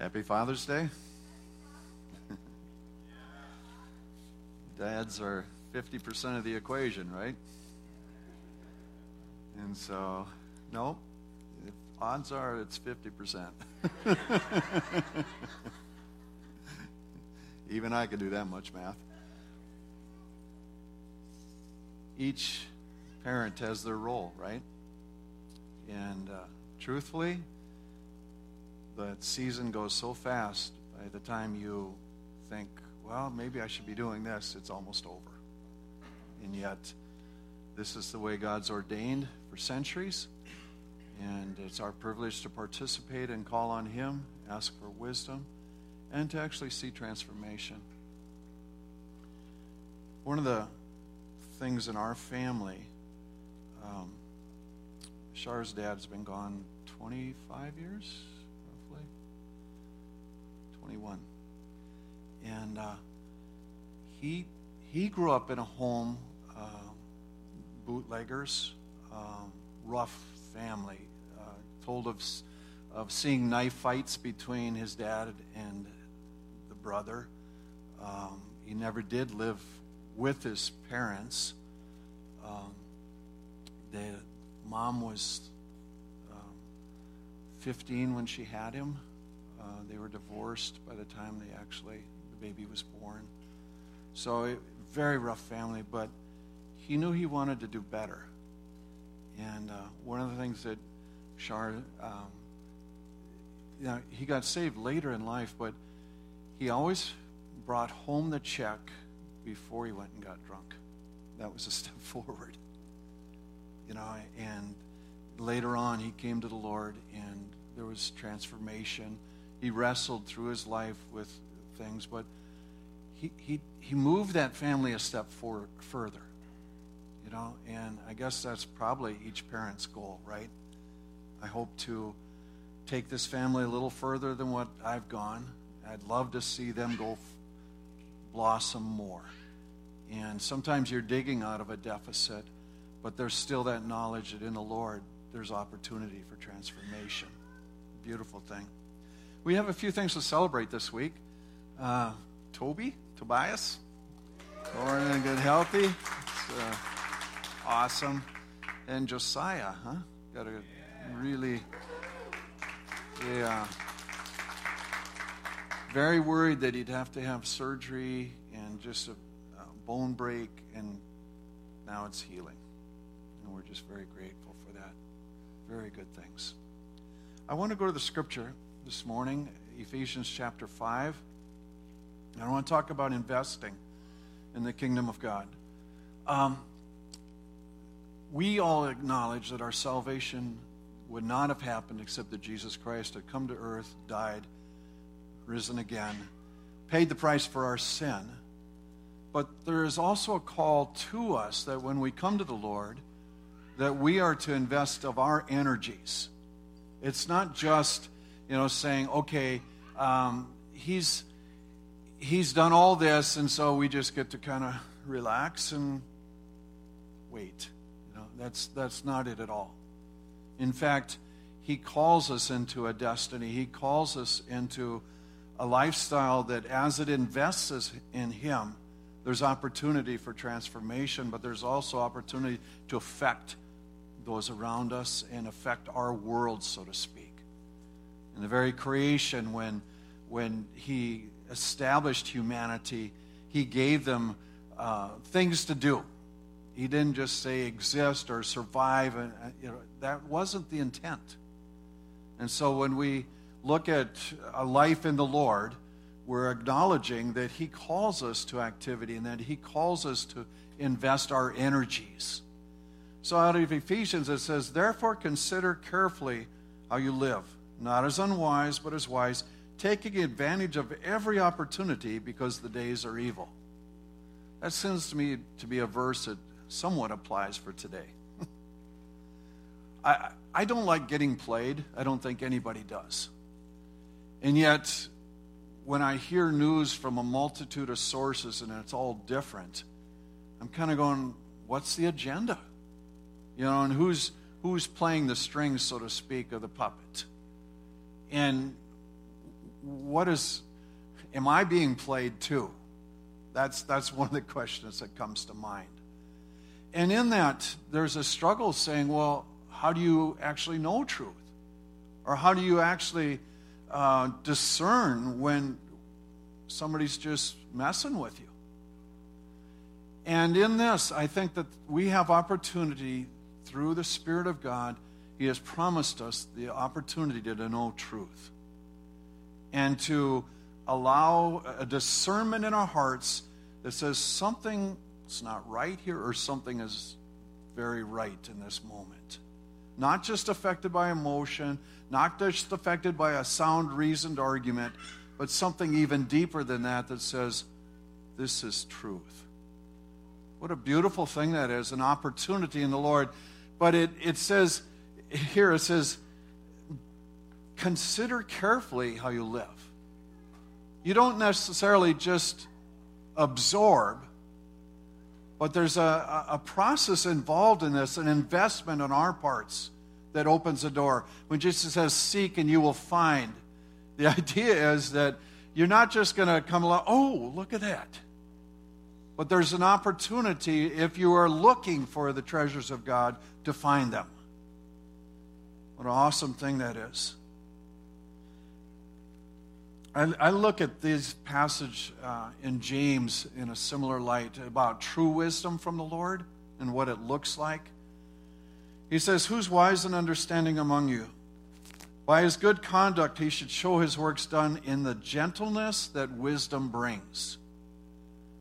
Happy Father's Day. Dads are 50% of the equation, right? And so, no, if odds are it's 50%. Even I can do that much math. Each parent has their role, right? And uh, truthfully, that season goes so fast by the time you think, well, maybe I should be doing this, it's almost over. And yet, this is the way God's ordained for centuries. And it's our privilege to participate and call on Him, ask for wisdom, and to actually see transformation. One of the things in our family, um, Char's dad's been gone 25 years, 21. And uh, he, he grew up in a home, uh, bootleggers, um, rough family, uh, told of, of seeing knife fights between his dad and the brother. Um, he never did live with his parents. Um, the mom was um, 15 when she had him. Uh, they were divorced by the time they actually, the baby was born. So, it, very rough family, but he knew he wanted to do better. And uh, one of the things that Char, um, you know, he got saved later in life, but he always brought home the check before he went and got drunk. That was a step forward. You know, and later on he came to the Lord and there was transformation he wrestled through his life with things, but he, he, he moved that family a step for, further. You know, and I guess that's probably each parent's goal, right? I hope to take this family a little further than what I've gone. I'd love to see them go f- blossom more. And sometimes you're digging out of a deficit, but there's still that knowledge that in the Lord there's opportunity for transformation. Beautiful thing. We have a few things to celebrate this week. Uh, Toby, Tobias, born and good, healthy. Uh, awesome. And Josiah, huh? Got a really, yeah. Very worried that he'd have to have surgery and just a, a bone break, and now it's healing. And we're just very grateful for that. Very good things. I want to go to the scripture this morning, Ephesians chapter 5. And I want to talk about investing in the kingdom of God. Um, we all acknowledge that our salvation would not have happened except that Jesus Christ had come to earth, died, risen again, paid the price for our sin. But there is also a call to us that when we come to the Lord, that we are to invest of our energies. It's not just you know, saying, okay, um, he's he's done all this, and so we just get to kind of relax and wait. You know, that's that's not it at all. In fact, he calls us into a destiny. He calls us into a lifestyle that, as it invests us in him, there's opportunity for transformation, but there's also opportunity to affect those around us and affect our world, so to speak in the very creation when, when he established humanity, he gave them uh, things to do. He didn't just say exist or survive. And, uh, you know, that wasn't the intent. And so when we look at a life in the Lord, we're acknowledging that He calls us to activity and that He calls us to invest our energies. So out of Ephesians, it says, Therefore consider carefully how you live not as unwise, but as wise, taking advantage of every opportunity because the days are evil. That seems to me to be a verse that somewhat applies for today. I, I don't like getting played. I don't think anybody does. And yet, when I hear news from a multitude of sources and it's all different, I'm kind of going, what's the agenda? You know, and who's who's playing the strings, so to speak, of the puppet? And what is, am I being played too? That's, that's one of the questions that comes to mind. And in that, there's a struggle saying, well, how do you actually know truth? Or how do you actually uh, discern when somebody's just messing with you? And in this, I think that we have opportunity through the Spirit of God. He has promised us the opportunity to know truth and to allow a discernment in our hearts that says something is not right here or something is very right in this moment. Not just affected by emotion, not just affected by a sound reasoned argument, but something even deeper than that that says, this is truth. What a beautiful thing that is, an opportunity in the Lord. But it, it says, here it says, consider carefully how you live. You don't necessarily just absorb, but there's a, a process involved in this, an investment on our parts that opens the door. When Jesus says, Seek and you will find, the idea is that you're not just going to come along, oh, look at that. But there's an opportunity, if you are looking for the treasures of God, to find them. What an awesome thing that is. I, I look at this passage uh, in James in a similar light about true wisdom from the Lord and what it looks like. He says, Who's wise and understanding among you? By his good conduct, he should show his works done in the gentleness that wisdom brings.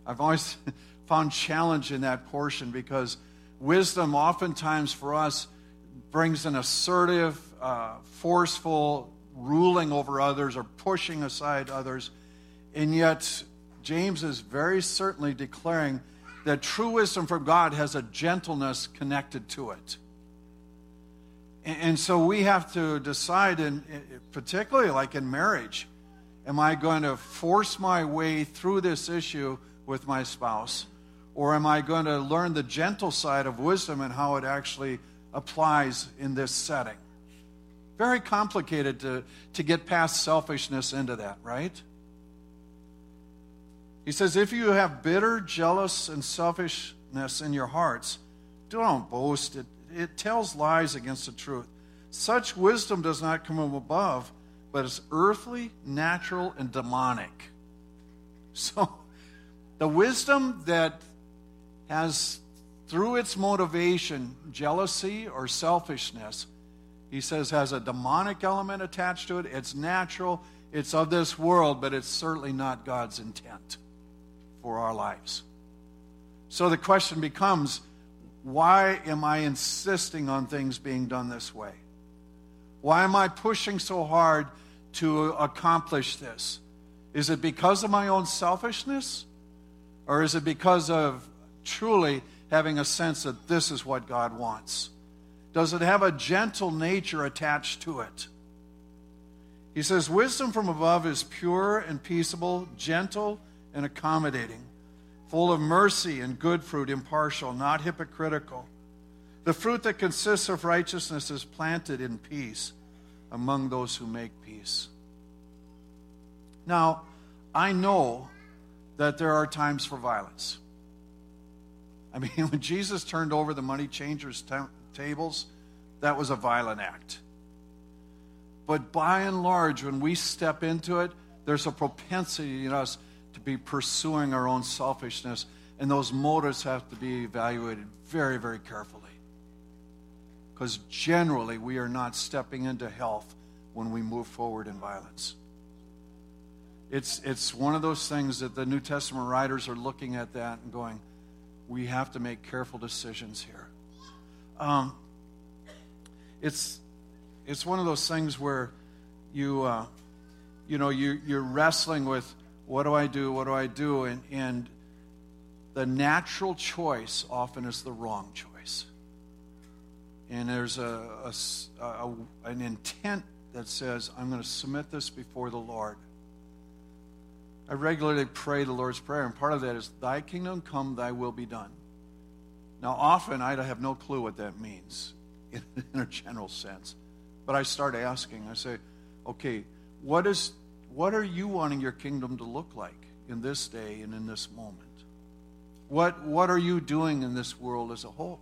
I've always found challenge in that portion because wisdom, oftentimes for us, brings an assertive, uh, forceful, ruling over others or pushing aside others. And yet, James is very certainly declaring that true wisdom from God has a gentleness connected to it. And so we have to decide, in, particularly like in marriage, am I going to force my way through this issue with my spouse? Or am I going to learn the gentle side of wisdom and how it actually applies in this setting? Very complicated to, to get past selfishness into that, right? He says, if you have bitter, jealous, and selfishness in your hearts, don't boast. It, it tells lies against the truth. Such wisdom does not come from above, but is earthly, natural, and demonic. So, the wisdom that has, through its motivation, jealousy or selfishness, he says has a demonic element attached to it. It's natural, it's of this world, but it's certainly not God's intent for our lives. So the question becomes why am I insisting on things being done this way? Why am I pushing so hard to accomplish this? Is it because of my own selfishness? Or is it because of truly having a sense that this is what God wants? Does it have a gentle nature attached to it? He says, Wisdom from above is pure and peaceable, gentle and accommodating, full of mercy and good fruit, impartial, not hypocritical. The fruit that consists of righteousness is planted in peace among those who make peace. Now, I know that there are times for violence. I mean, when Jesus turned over the money changers' tables, that was a violent act. But by and large, when we step into it, there's a propensity in us to be pursuing our own selfishness, and those motives have to be evaluated very, very carefully. Because generally, we are not stepping into health when we move forward in violence. It's, it's one of those things that the New Testament writers are looking at that and going, we have to make careful decisions here. Um, it's it's one of those things where you uh, you know you you're wrestling with what do I do? What do I do? And and the natural choice often is the wrong choice. And there's a, a, a an intent that says, I'm going to submit this before the Lord. I regularly pray the Lord's Prayer, and part of that is, Thy kingdom come, Thy will be done. Now, often I have no clue what that means in, in a general sense. But I start asking, I say, okay, what is what are you wanting your kingdom to look like in this day and in this moment? What, what are you doing in this world as a whole?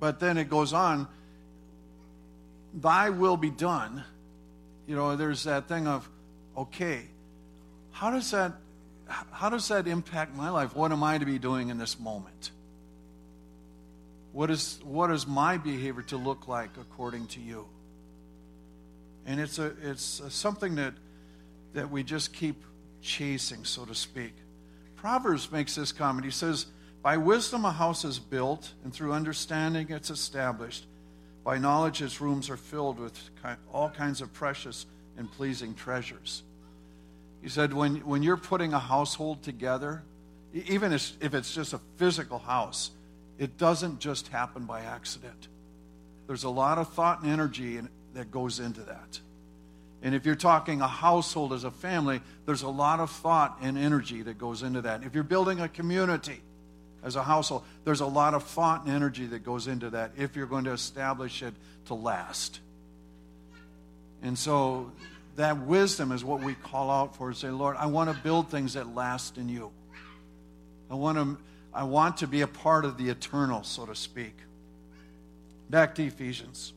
But then it goes on, thy will be done. You know, there's that thing of, okay, how does that how does that impact my life? What am I to be doing in this moment? What is what is my behavior to look like according to you? And it's a it's a, something that that we just keep chasing, so to speak. Proverbs makes this comment. He says, By wisdom a house is built, and through understanding it's established. By knowledge its rooms are filled with all kinds of precious and pleasing treasures. He said, when, when you're putting a household together, even if it's just a physical house, it doesn't just happen by accident. There's a lot of thought and energy that goes into that. And if you're talking a household as a family, there's a lot of thought and energy that goes into that. If you're building a community as a household, there's a lot of thought and energy that goes into that if you're going to establish it to last. And so that wisdom is what we call out for say, Lord, I want to build things that last in you. I want to, I want to be a part of the eternal, so to speak. Back to Ephesians.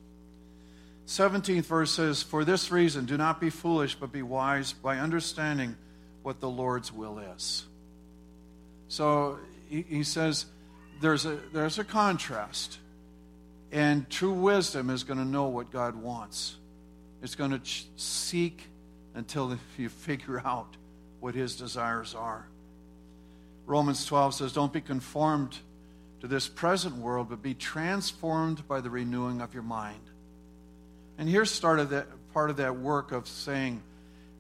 17th verse says, For this reason, do not be foolish, but be wise by understanding what the Lord's will is. So he, he says there's a, there's a contrast. And true wisdom is going to know what God wants. It's going to ch- seek until you figure out what his desires are. Romans 12 says, Don't be conformed to this present world, but be transformed by the renewing of your mind and here's started that part of that work of saying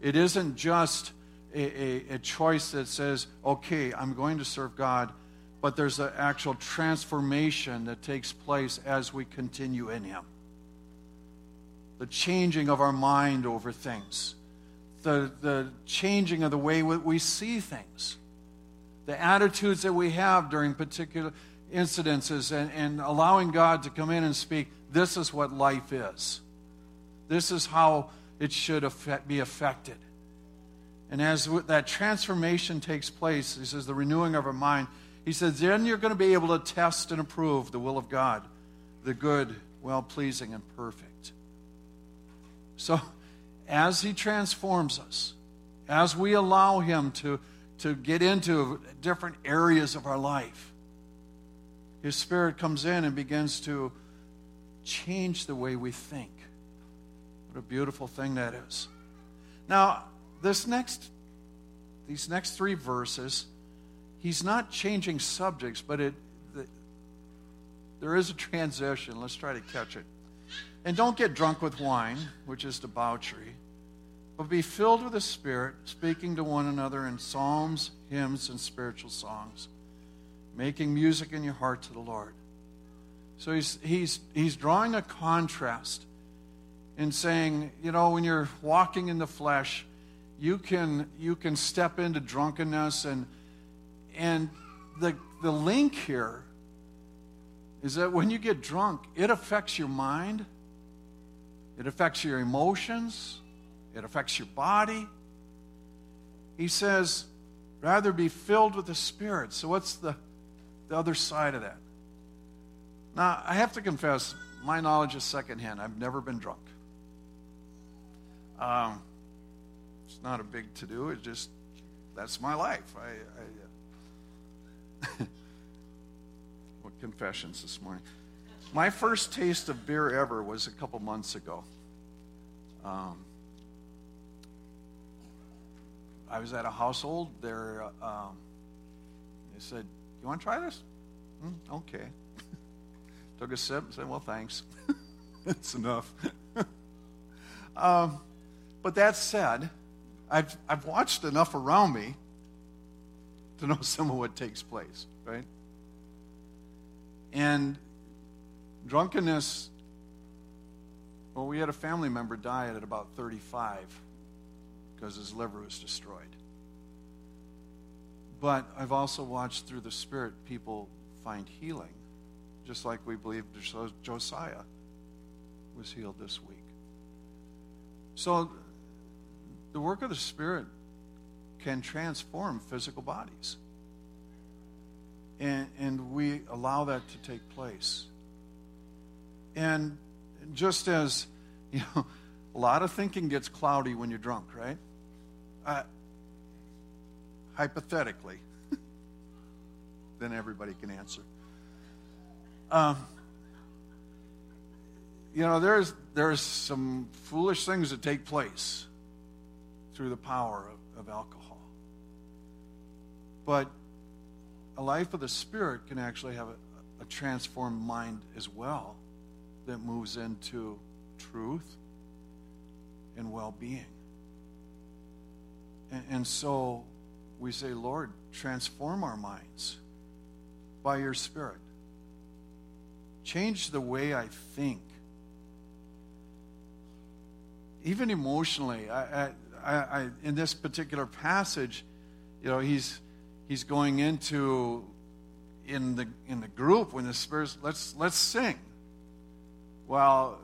it isn't just a, a, a choice that says, okay, I'm going to serve God, but there's an actual transformation that takes place as we continue in Him. The changing of our mind over things, the, the changing of the way we see things, the attitudes that we have during particular incidences, and, and allowing God to come in and speak, this is what life is. This is how it should affect, be affected. And as that transformation takes place, he says, the renewing of our mind, he says, then you're going to be able to test and approve the will of God, the good, well pleasing, and perfect. So, as he transforms us, as we allow him to, to get into different areas of our life, his spirit comes in and begins to change the way we think. What a beautiful thing that is. Now, this next these next three verses, he's not changing subjects, but it the, there is a transition. Let's try to catch it. And don't get drunk with wine, which is debauchery, but be filled with the Spirit, speaking to one another in psalms, hymns, and spiritual songs, making music in your heart to the Lord. So he's, he's, he's drawing a contrast in saying, you know, when you're walking in the flesh, you can you can step into drunkenness and and the the link here is that when you get drunk, it affects your mind, it affects your emotions, it affects your body. He says, rather be filled with the Spirit. So what's the the other side of that? Now, I have to confess, my knowledge is secondhand. I've never been drunk. Um, it's not a big to do. It's just that's my life. I, I uh, what confessions this morning? My first taste of beer ever was a couple months ago. Um, I was at a household. There, um, they said, "You want to try this?" Mm, okay. Took a sip and said, "Well, thanks. That's enough." um, but that said, I've, I've watched enough around me to know some of what takes place, right? And drunkenness, well, we had a family member die at about 35 because his liver was destroyed. But I've also watched through the Spirit people find healing, just like we believe Josiah was healed this week. So the work of the Spirit can transform physical bodies. And, and we allow that to take place. And just as, you know, a lot of thinking gets cloudy when you're drunk, right? Uh, hypothetically, then everybody can answer. Um, you know, there's there's some foolish things that take place through the power of, of alcohol. But a life of the Spirit can actually have a, a transformed mind as well that moves into truth and well being. And, and so we say, Lord, transform our minds by your Spirit. Change the way I think. Even emotionally, I, I, I, in this particular passage, you know, he's he's going into in the in the group when the Spirit let's let's sing. Well,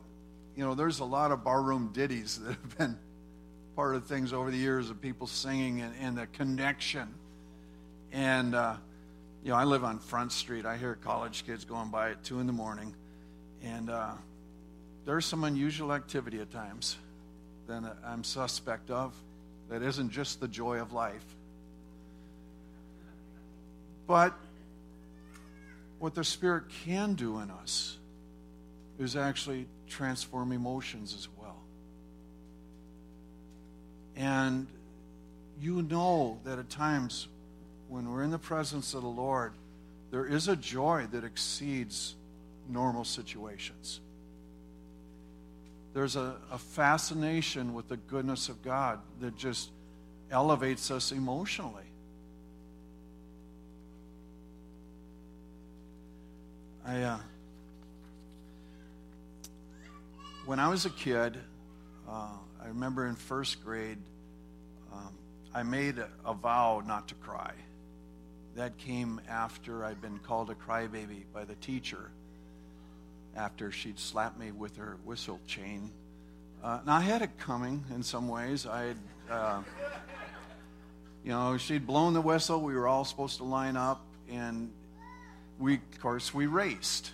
you know, there's a lot of barroom ditties that have been part of things over the years of people singing and, and the connection. And, uh, you know, I live on Front Street. I hear college kids going by at 2 in the morning. And uh, there's some unusual activity at times that I'm suspect of that isn't just the joy of life. But what the Spirit can do in us is actually transform emotions as well. And you know that at times when we're in the presence of the Lord, there is a joy that exceeds normal situations. There's a, a fascination with the goodness of God that just elevates us emotionally. I, uh, when I was a kid, uh, I remember in first grade, um, I made a, a, vow not to cry. That came after I'd been called a crybaby by the teacher after she'd slapped me with her whistle chain. Uh, now, I had it coming in some ways. I uh, you know, she'd blown the whistle. We were all supposed to line up, and we, of course, we raced.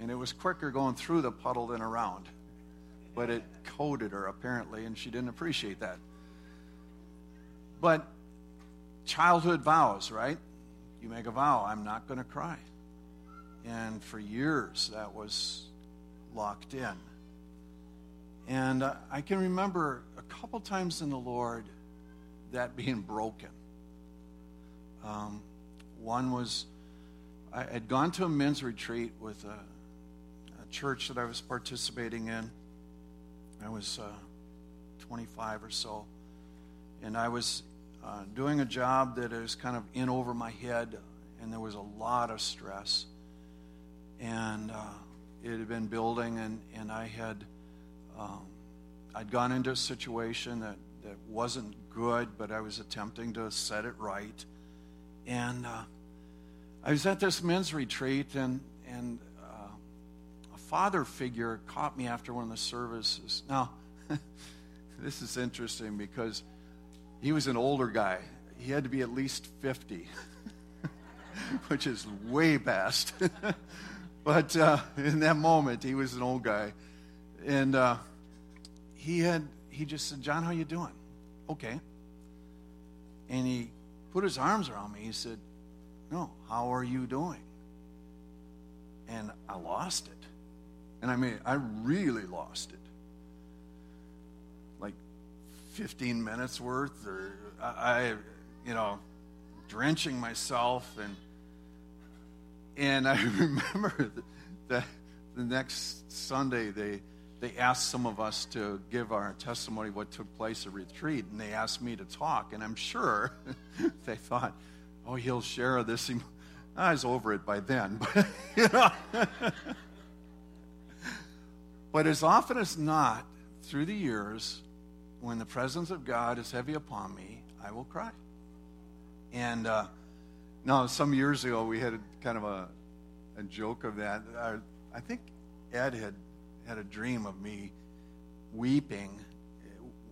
And it was quicker going through the puddle than around. But it coated her, apparently, and she didn't appreciate that. But childhood vows, right? You make a vow, I'm not going to cry. And for years, that was locked in. And I can remember a couple times in the Lord that being broken. Um, one was I had gone to a men's retreat with a, church that I was participating in. I was uh, 25 or so. And I was uh, doing a job that was kind of in over my head, and there was a lot of stress. And uh, it had been building, and, and I had um, I'd gone into a situation that, that wasn't good, but I was attempting to set it right. And uh, I was at this men's retreat, and, and father figure caught me after one of the services. Now, this is interesting because he was an older guy. He had to be at least 50, which is way past. but uh, in that moment, he was an old guy. And uh, he had he just said, John, how you doing? Okay. And he put his arms around me. He said, no, how are you doing? And I lost it. And I mean, I really lost it. Like 15 minutes worth, or I, you know, drenching myself. And, and I remember that the next Sunday, they, they asked some of us to give our testimony what took place at retreat, and they asked me to talk. And I'm sure they thought, oh, he'll share this. I was over it by then, but you know. But as often as not, through the years, when the presence of God is heavy upon me, I will cry. And uh, now, some years ago, we had a, kind of a, a joke of that. I, I think Ed had had a dream of me weeping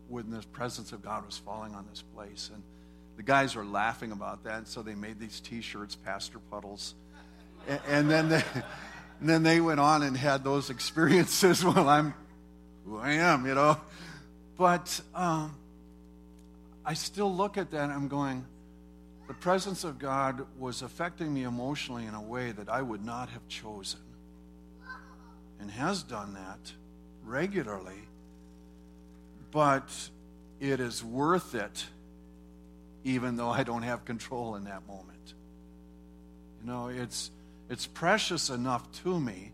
when the presence of God was falling on this place. And the guys were laughing about that, so they made these T-shirts, Pastor Puddles, and, and then they, and then they went on and had those experiences. Well, I'm who I am, you know. But um, I still look at that and I'm going, the presence of God was affecting me emotionally in a way that I would not have chosen, and has done that regularly. But it is worth it, even though I don't have control in that moment. You know, it's it's precious enough to me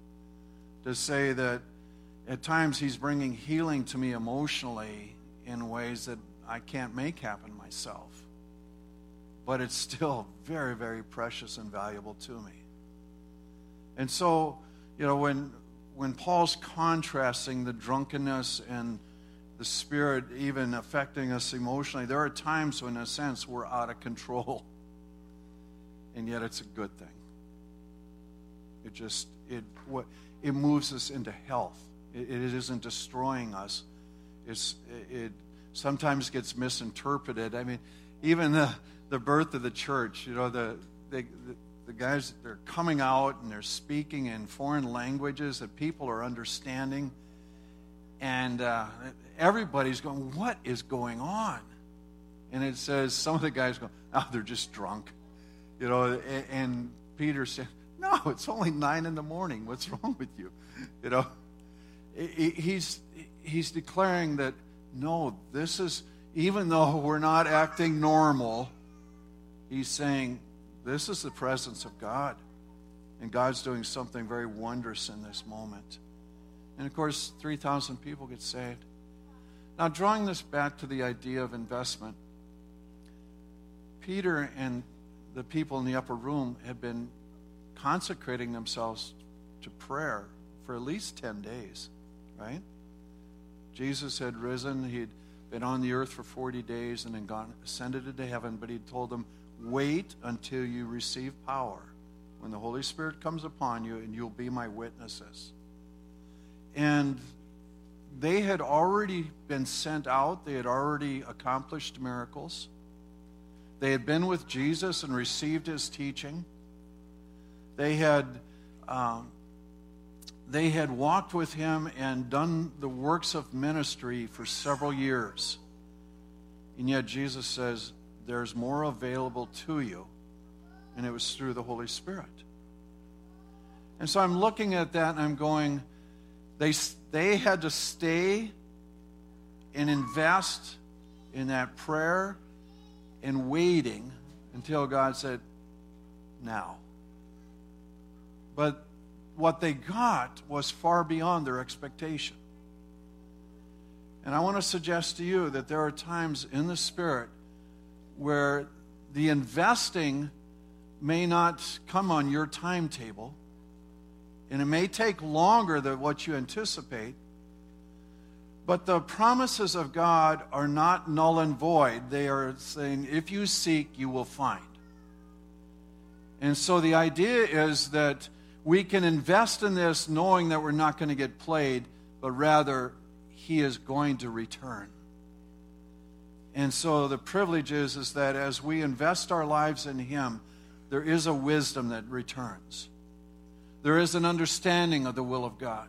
to say that at times He's bringing healing to me emotionally in ways that I can't make happen myself. But it's still very, very precious and valuable to me. And so, you know, when when Paul's contrasting the drunkenness and the spirit even affecting us emotionally, there are times when, in a sense, we're out of control. And yet it's a good thing. It just it what it moves us into health. It, it isn't destroying us. It's it sometimes gets misinterpreted. I mean, even the the birth of the church. You know, the the, the the guys they're coming out and they're speaking in foreign languages that people are understanding and uh, everybody's going what is going on and it says some of the guys go oh they're just drunk you know and, and peter said no, it's only nine in the morning. What's wrong with you? You know, he's, he's declaring that no, this is, even though we're not acting normal, he's saying this is the presence of God. And God's doing something very wondrous in this moment. And of course, 3,000 people get saved. Now, drawing this back to the idea of investment, Peter and the people in the upper room had been consecrating themselves to prayer for at least 10 days, right? Jesus had risen. He'd been on the earth for 40 days and then gone, ascended into heaven, but he'd told them, wait until you receive power when the Holy Spirit comes upon you, and you'll be my witnesses. And they had already been sent out, they had already accomplished miracles. They had been with Jesus and received his teaching. They had, um, they had walked with him and done the works of ministry for several years. And yet Jesus says, There's more available to you. And it was through the Holy Spirit. And so I'm looking at that and I'm going, they, they had to stay and invest in that prayer and waiting until God said, Now. But what they got was far beyond their expectation. And I want to suggest to you that there are times in the Spirit where the investing may not come on your timetable, and it may take longer than what you anticipate. But the promises of God are not null and void. They are saying, if you seek, you will find. And so the idea is that we can invest in this knowing that we're not going to get played, but rather He is going to return. And so the privilege is, is that as we invest our lives in Him, there is a wisdom that returns. There is an understanding of the will of God.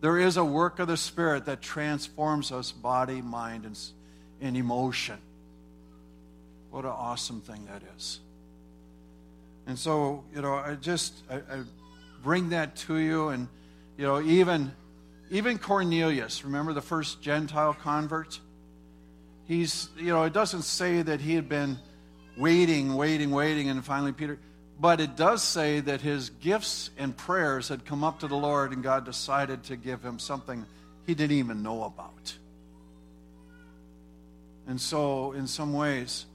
There is a work of the Spirit that transforms us body, mind, and, and emotion. What an awesome thing that is. And so, you know, I just, I, I bring that to you. And, you know, even, even Cornelius, remember the first Gentile convert? He's, you know, it doesn't say that he had been waiting, waiting, waiting, and finally Peter, but it does say that his gifts and prayers had come up to the Lord and God decided to give him something he didn't even know about. And so, in some ways,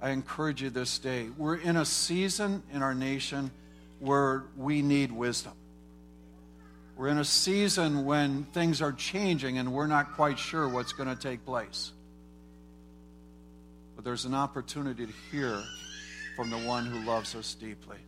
I encourage you this day. We're in a season in our nation where we need wisdom. We're in a season when things are changing and we're not quite sure what's going to take place. But there's an opportunity to hear from the one who loves us deeply.